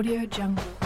Audio Jungle.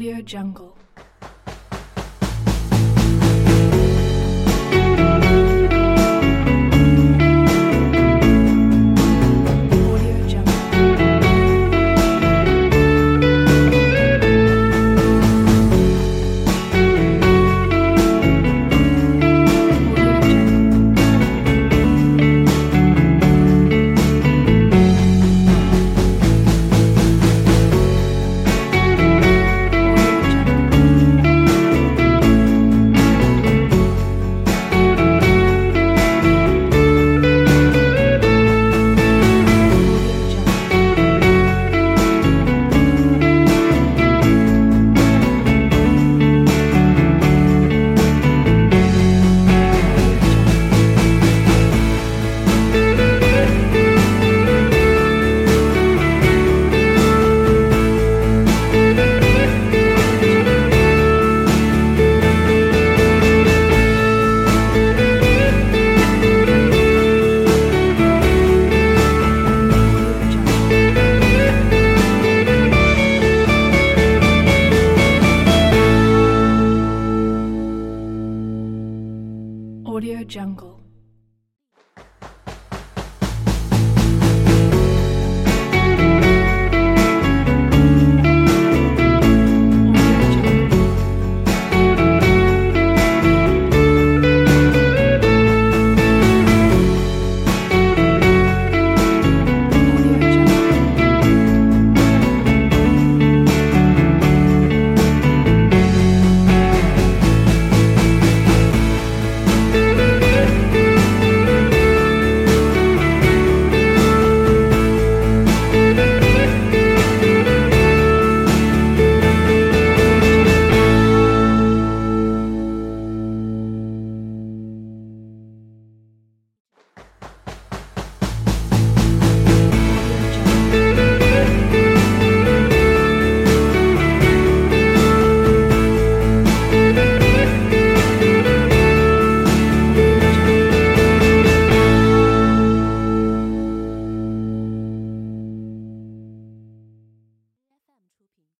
Audio Jungle. Jungle.